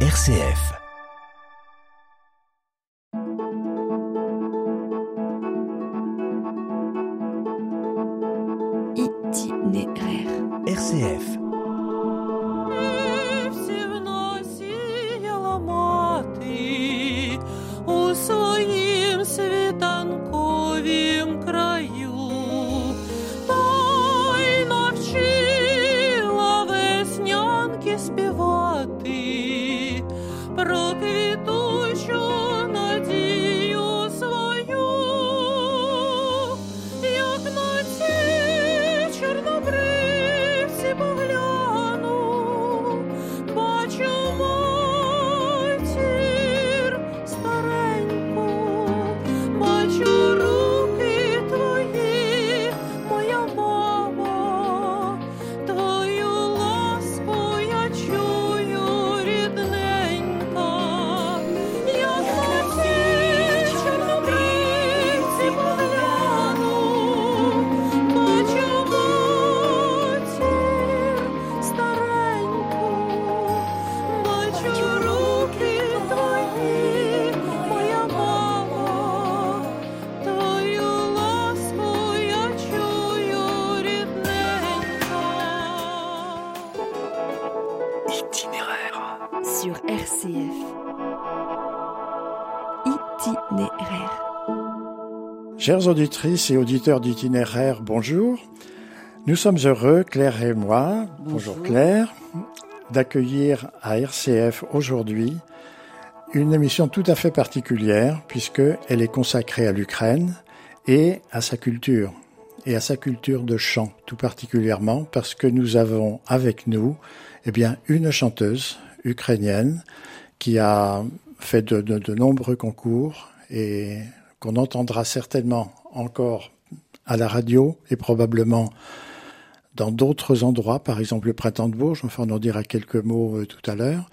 RCF. Itinéraire. Chères auditrices et auditeurs d'itinéraire, bonjour. Nous sommes heureux, Claire et moi, bonjour, Claire, d'accueillir à RCF aujourd'hui une émission tout à fait particulière puisqu'elle est consacrée à l'Ukraine et à sa culture et à sa culture de chant tout particulièrement parce que nous avons avec nous eh bien une chanteuse ukrainienne qui a fait de, de- de nombreux concours et qu'on entendra certainement encore à la radio et probablement dans d'autres endroits, par exemple le Printemps de Bourges, enfin on en dira quelques mots euh, tout à l'heure,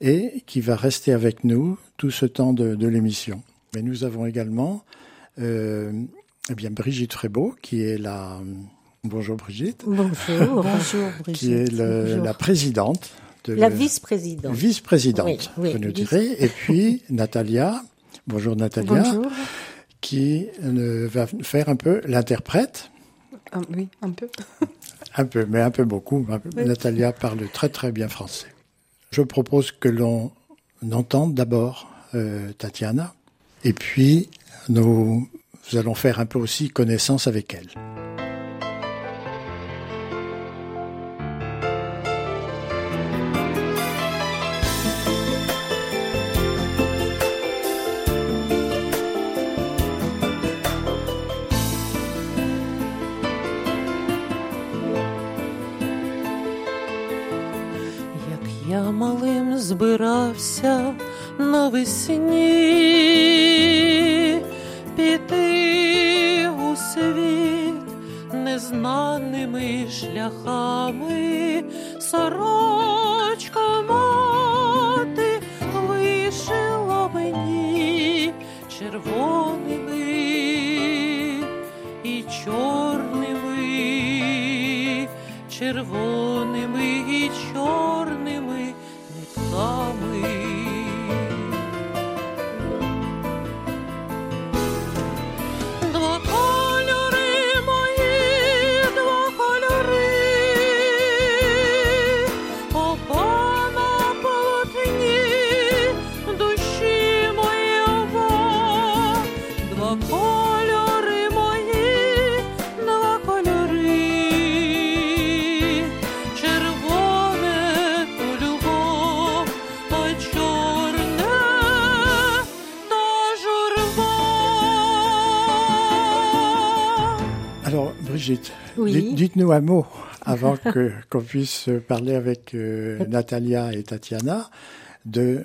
et qui va rester avec nous tout ce temps de, de l'émission. Mais nous avons également euh, eh bien Brigitte Frébeau, qui est la... Bonjour Brigitte, Bonjour. Bonjour, Brigitte. qui est le- Bonjour. la présidente de La vice-présidente. vice-présidente, Oui, oui, vous nous vice- direz, et puis Natalia, bonjour Natalia, Bonjour. qui euh, va faire un peu l'interprète, Ah, oui, un peu. un peu, mais un peu beaucoup. Peu. Natalia parle très très bien français. Je propose que l'on entende d'abord euh, Tatiana, et puis nous, nous allons faire un peu aussi connaissance avec elle. Навесні піти у світ незнаними шляхами, сорочка мати вишила мені червоними і чорними, червоними Brigitte, Oui. dites-nous un mot avant que qu'on puisse parler avec euh, Natalia et Tatiana de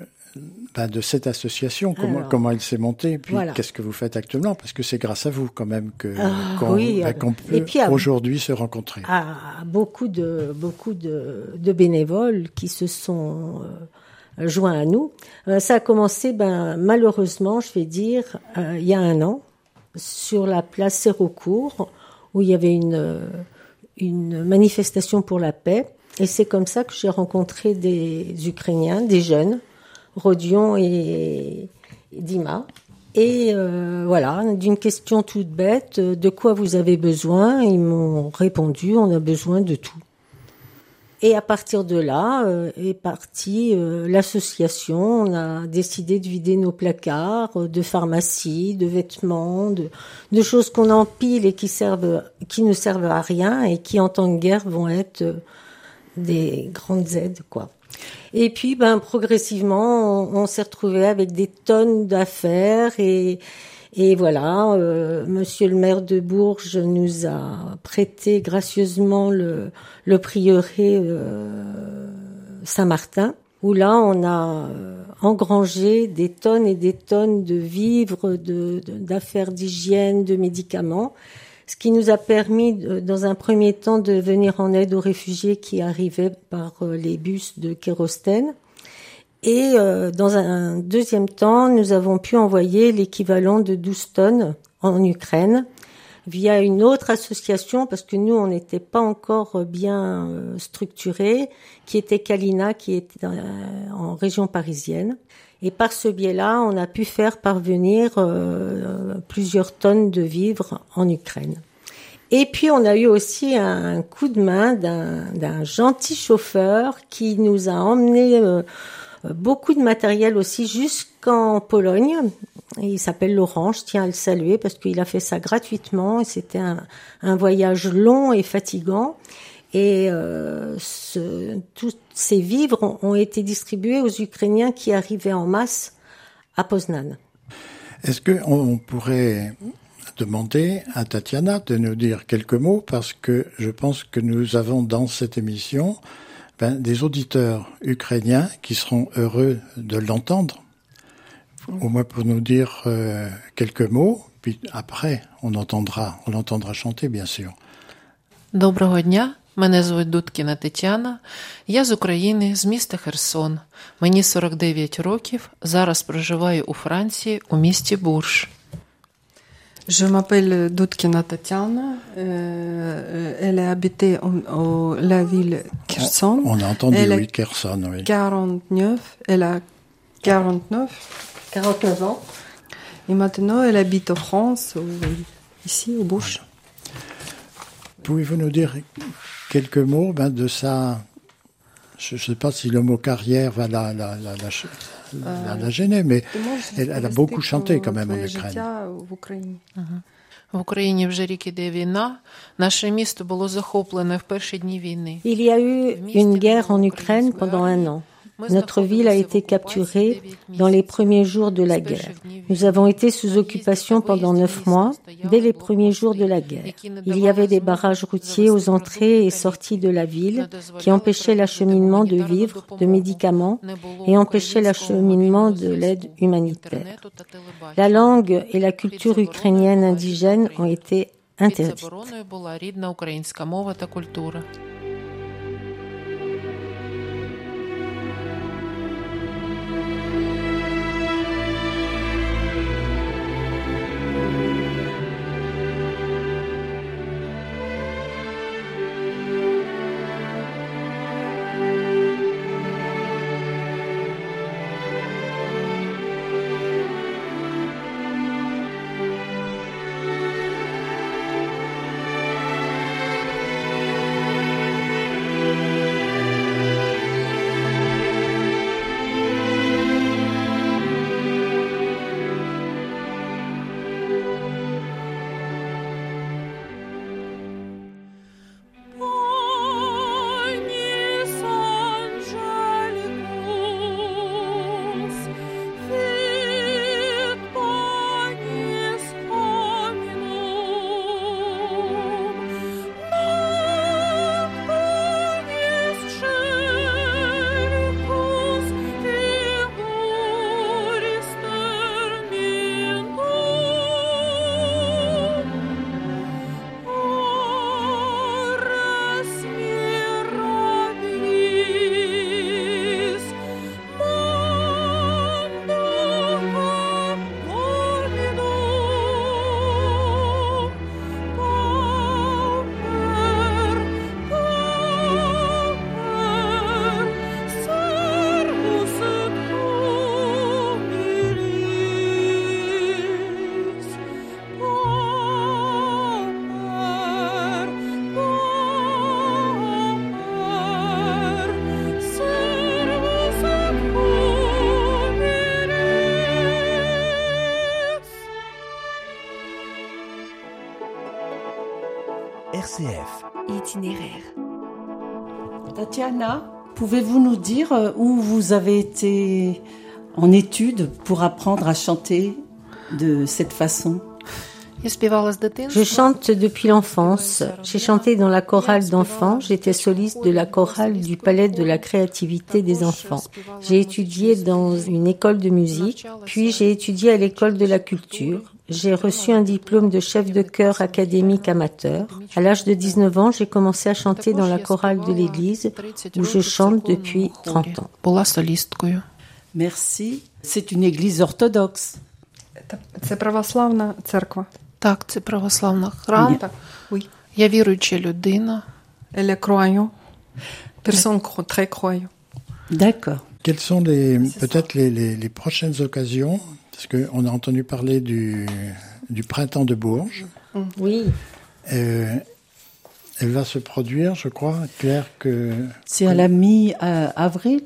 ben, de cette association, comment, Alors, comment elle s'est montée, puis voilà. qu'est-ce que vous faites actuellement, parce que c'est grâce à vous quand même que Ah, qu'on oui, ben, qu'on peut ah, aujourd'hui se rencontrer. à beaucoup de beaucoup de, de bénévoles qui se sont euh, joints à nous. Euh, ça a commencé, ben malheureusement, je vais dire, il y a un an, sur la place Sérocourt, où il y avait une euh, une manifestation pour la paix. Et c'est comme ça que j'ai rencontré des Ukrainiens, des jeunes, Rodion et, et Dima. Et euh, voilà, d'une question toute bête, euh, de quoi vous avez besoin? Ils m'ont répondu, on a besoin de tout. Et à partir de là euh, est partie euh, l'association. On a décidé de vider nos placards euh, de pharmacie, de vêtements, de, de choses qu'on empile et qui servent, qui ne servent à rien et qui en temps de guerre vont être euh, des grandes aides, quoi. Et puis, ben, progressivement, on, on s'est retrouvé avec des tonnes d'affaires et, et voilà, euh, Monsieur le maire de Bourges nous a prêté gracieusement le, le prieuré euh, Saint-Martin, où là, on a euh, engrangé des tonnes et des tonnes de vivres, d'affaires d'hygiène, de médicaments ce qui nous a permis, de- dans un premier temps, de venir en aide aux réfugiés qui arrivaient par euh, les bus de Kérostène. Et euh, dans un deuxième temps, nous avons pu envoyer l'équivalent de 12 tonnes en Ukraine via une autre association, parce que nous, on n'était pas encore bien euh, structurés, qui était Kalina, qui était euh, en région parisienne. Et par ce biais-là, on a pu faire parvenir euh, plusieurs tonnes de vivres en Ukraine. Et puis on a eu aussi un coup de main d'un gentil chauffeur qui nous a emmené euh, beaucoup de matériel aussi jusqu'en Pologne. Il s'appelle Laurent, je tiens à le saluer parce qu'il a fait ça gratuitement. C'était un, voyage long et fatigant. Et euh, tous ces vivres ont, été distribués aux Ukrainiens qui arrivaient en masse à Poznan. Est-ce qu'on on pourrait demander à Tatiana de nous dire quelques mots? Parce que je pense que nous avons dans cette émission ben, des auditeurs ukrainiens qui seront heureux de l'entendre, au moins pour nous dire euh, quelques mots, puis après on entendra, on l'entendra chanter bien sûr. Доброго дня. Мене звуть Дудкіна Тетяна. Я з України, з міста Херсон. Мені 49 років. Зараз проживаю у Франції у місті Бурж. Je m'appelle Doudkina Tatiana. Euh, elle a habité en, la ville Kherson. On a entendu, Elle oui, Kherson, oui. 49. Elle a 49. 49 ans. Et maintenant, elle habite en France, au- ici, au Bouche. Pouvez-vous nous dire quelques mots ben, de sa... Je ne sais pas si le mot carrière va la, la, la, la, euh, la gêné, mais elle, elle, a beaucoup chanté quand même en Ukraine. Il y a eu une guerre en Ukraine pendant un an. Notre ville a été capturée dans les premiers jours de la guerre. Nous avons été sous occupation pendant neuf mois, dès les premiers jours de la guerre. Il y avait des barrages routiers aux entrées et sorties de la ville qui empêchaient l'acheminement de vivres, de médicaments et empêchaient l'acheminement de l'aide humanitaire. La langue et la culture ukrainienne indigène ont été interdites. Tatiana, pouvez-vous nous dire euh, où vous avez été en étude pour apprendre à chanter de cette façon? Je chante depuis l'enfance. J'ai chanté dans la chorale d'enfants. J'étais soliste de la chorale du Palais de la créativité des enfants. J'ai étudié dans une école de musique, puis j'ai étudié à l'école de la culture. J'ai reçu un diplôme de chef de chœur académique amateur. À l'âge de 19 ans, j'ai commencé à chanter dans la chorale de l'église où je chante depuis 30 ans. Merci. C'est une église orthodoxe. C'est. Так, це православна храм. Так. Oui. Я віруюча людина. Elle est croyant. Personne cro- très croyant. D'accord. Quelles sont les peut-être les, les, les prochaines occasions Parce qu'on a entendu parler du, du printemps de Bourges. Oui, Euh, elle va se produire, je crois, Claire, que C'est à la mi-avril,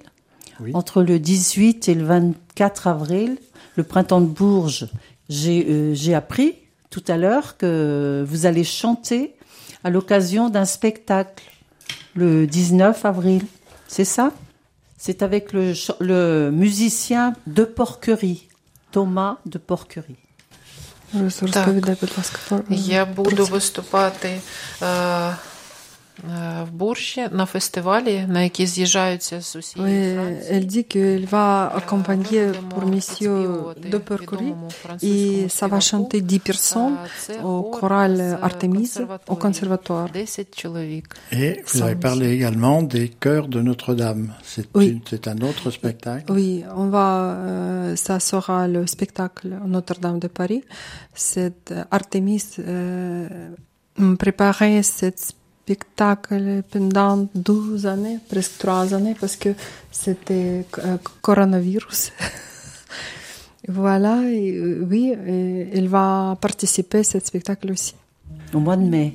Oui. entre le 18 et le 24 avril, le printemps de Bourges. J'ai euh, j'ai appris tout à l'heure que vous allez chanter à l'occasion d'un spectacle le 19 avril. C'est ça C'est avec le, ch- le musicien de Porquerie, Thomas de Porquerie. Роз- Розповідай, будь ласка. про- Я буду виступати е, е, в Бурші на фестивалі, на який з'їжджаються з Oui, усієї Франції. elle dit qu'elle va accompagner Будемо pour monsieur відспівувати de Percury відомому et французькому ça va співаку. chanter 10 personnes Е, це au хор choral з Artemis au консерваторії. conservatoire. 10 чоловік. et vous avez Sans- parlé également des chœurs de Notre-Dame. C'est Oui. une- c'est un autre spectacle. Oui, on va, euh, ça sera le spectacle Notre-Dame de Paris. C'est euh, Artemis euh, préparait ce spectacle pendant 12 années, presque 3 années, parce que c'était euh, coronavirus. voilà, et, euh, oui, et il va participer à ce spectacle aussi. Au mois de mai.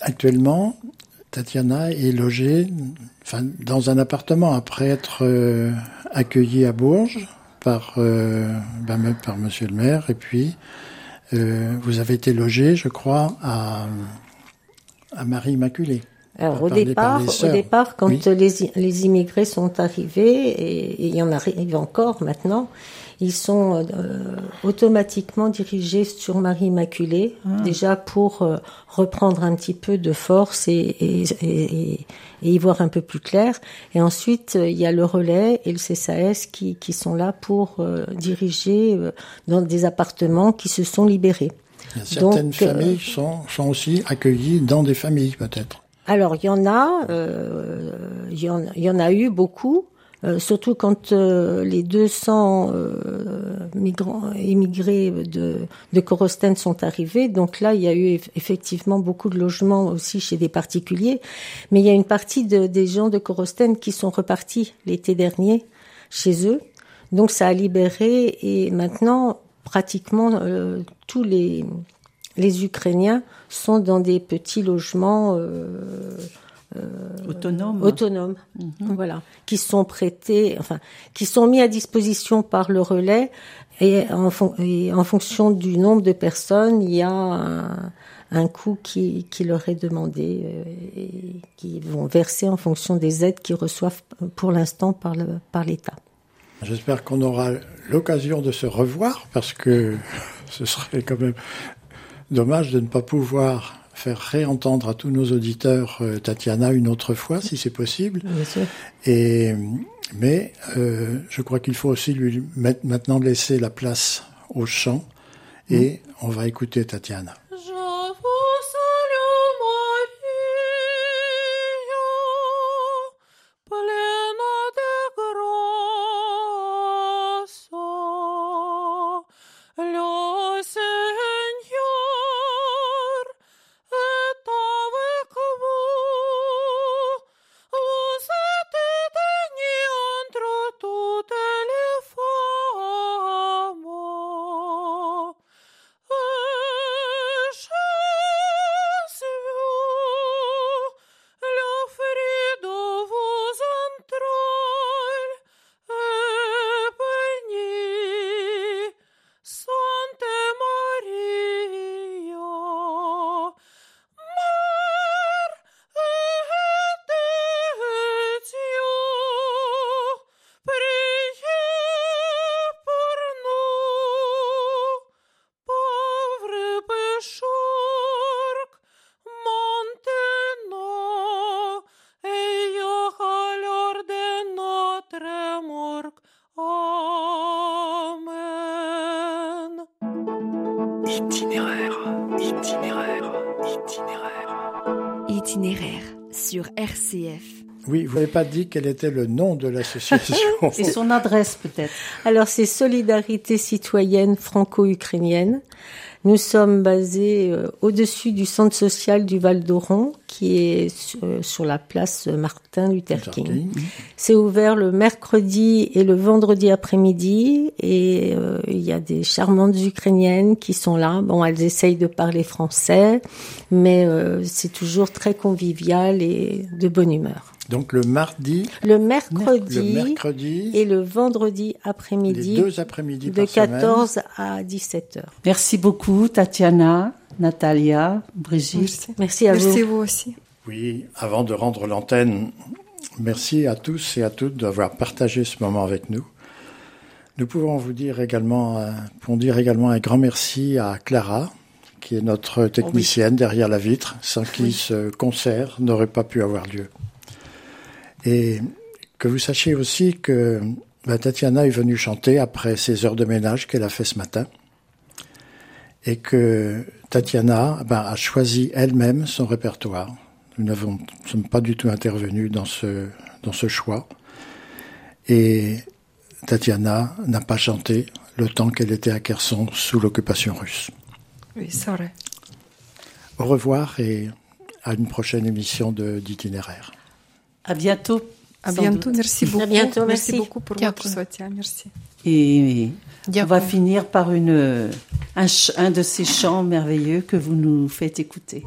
Actuellement, Tatiana est logée enfin, dans un appartement après être euh, accueillie à Bourges par, euh, ben, par Monsieur le maire. Et puis, euh, vous avez été logée, je crois, à, à Marie Immaculée. Alors, au départ, au départ, quand Oui. les, les immigrés sont arrivés, et il y en arrive encore maintenant, ils sont euh, automatiquement dirigés sur Marie Immaculée, déjà pour euh, reprendre un petit peu de force et, et, et, et- y voir un peu plus clair. Et ensuite, euh, il y a le relais et le CSAS qui, qui sont là pour euh, diriger euh, dans des appartements qui se sont libérés. Y certaines Donc, euh, familles sont, sont aussi accueillies dans des familles, peut-être. Alors, il y en a, euh, il y, en, il y en a eu beaucoup, euh, surtout quand euh, les 200 euh, migrants immigrés de, de Corosten sont arrivés. Donc là, il y a eu eff- effectivement beaucoup de logements aussi chez des particuliers. Mais il y a une partie de, des gens de Corosten qui sont repartis l'été dernier chez eux. Donc ça a libéré et maintenant, pratiquement euh, tous les, les Ukrainiens sont dans des petits logements euh, Autonome. autonomes, voilà, qui sont prêtés, enfin, qui sont mis à disposition par le relais et en, fon- et en fonction du nombre de personnes, il y a un, un coût qui, qui leur est demandé euh, et qui vont verser en fonction des aides qu'ils reçoivent pour l'instant par le par l'État. J'espère qu'on aura l'occasion de se revoir parce que ce serait quand même dommage de ne pas pouvoir faire réentendre à tous nos auditeurs euh, Tatiana une autre fois, si c'est possible. Bien sûr. Et mais euh, je crois qu'il faut aussi lui mettre, maintenant laisser la place au chant et on va écouter Tatiana. Itinéraire, itinéraire, itinéraire. Itinéraire sur RCF. Oui, vous n'avez pas dit quel était le nom de l'association. Et son adresse peut-être. Alors, c'est Solidarité citoyenne franco-ukrainienne. Nous sommes basés euh, au-dessus du centre social du Val d'Oron, qui est euh, sur la place Martin Luther King. C'est ouvert le mercredi et le vendredi après-midi, et euh, il y a des charmantes ukrainiennes qui sont là. Bon, elles essayent de parler français, mais euh, c'est toujours très convivial et de bonne humeur. Donc le mardi, Le le mercredi, mercredi et le vendredi les après-midi deux après-midi de par semaine. 14 à 17 heures. Merci beaucoup, Tatiana, Natalia, Brigitte. Merci. Merci à Merci vous. vous aussi. Oui, avant de rendre l'antenne, merci à tous et à toutes d'avoir partagé ce moment avec nous. Nous pouvons vous dire également, euh, pouvons dire également un grand merci à Clara, qui est notre technicienne derrière la vitre, sans qui ce concert n'aurait pas pu avoir lieu. Et que vous sachiez aussi que bah, Tatiana est venue chanter après ses heures de ménage qu'elle a fait ce matin. Et que Tatiana bah, a choisi elle-même son répertoire. Nous n'avons nous sommes pas du tout intervenus dans ce, dans ce choix. Et Tatiana n'a pas chanté le temps qu'elle était à Kherson sous l'occupation russe. Oui, c'est vrai. Au revoir et à une prochaine émission de d'itinéraire. À bientôt. À bientôt, merci beaucoup. À bientôt, merci. beaucoup pour votre soutien, merci. Et on va finir par une, un de ces chants merveilleux que vous nous faites écouter.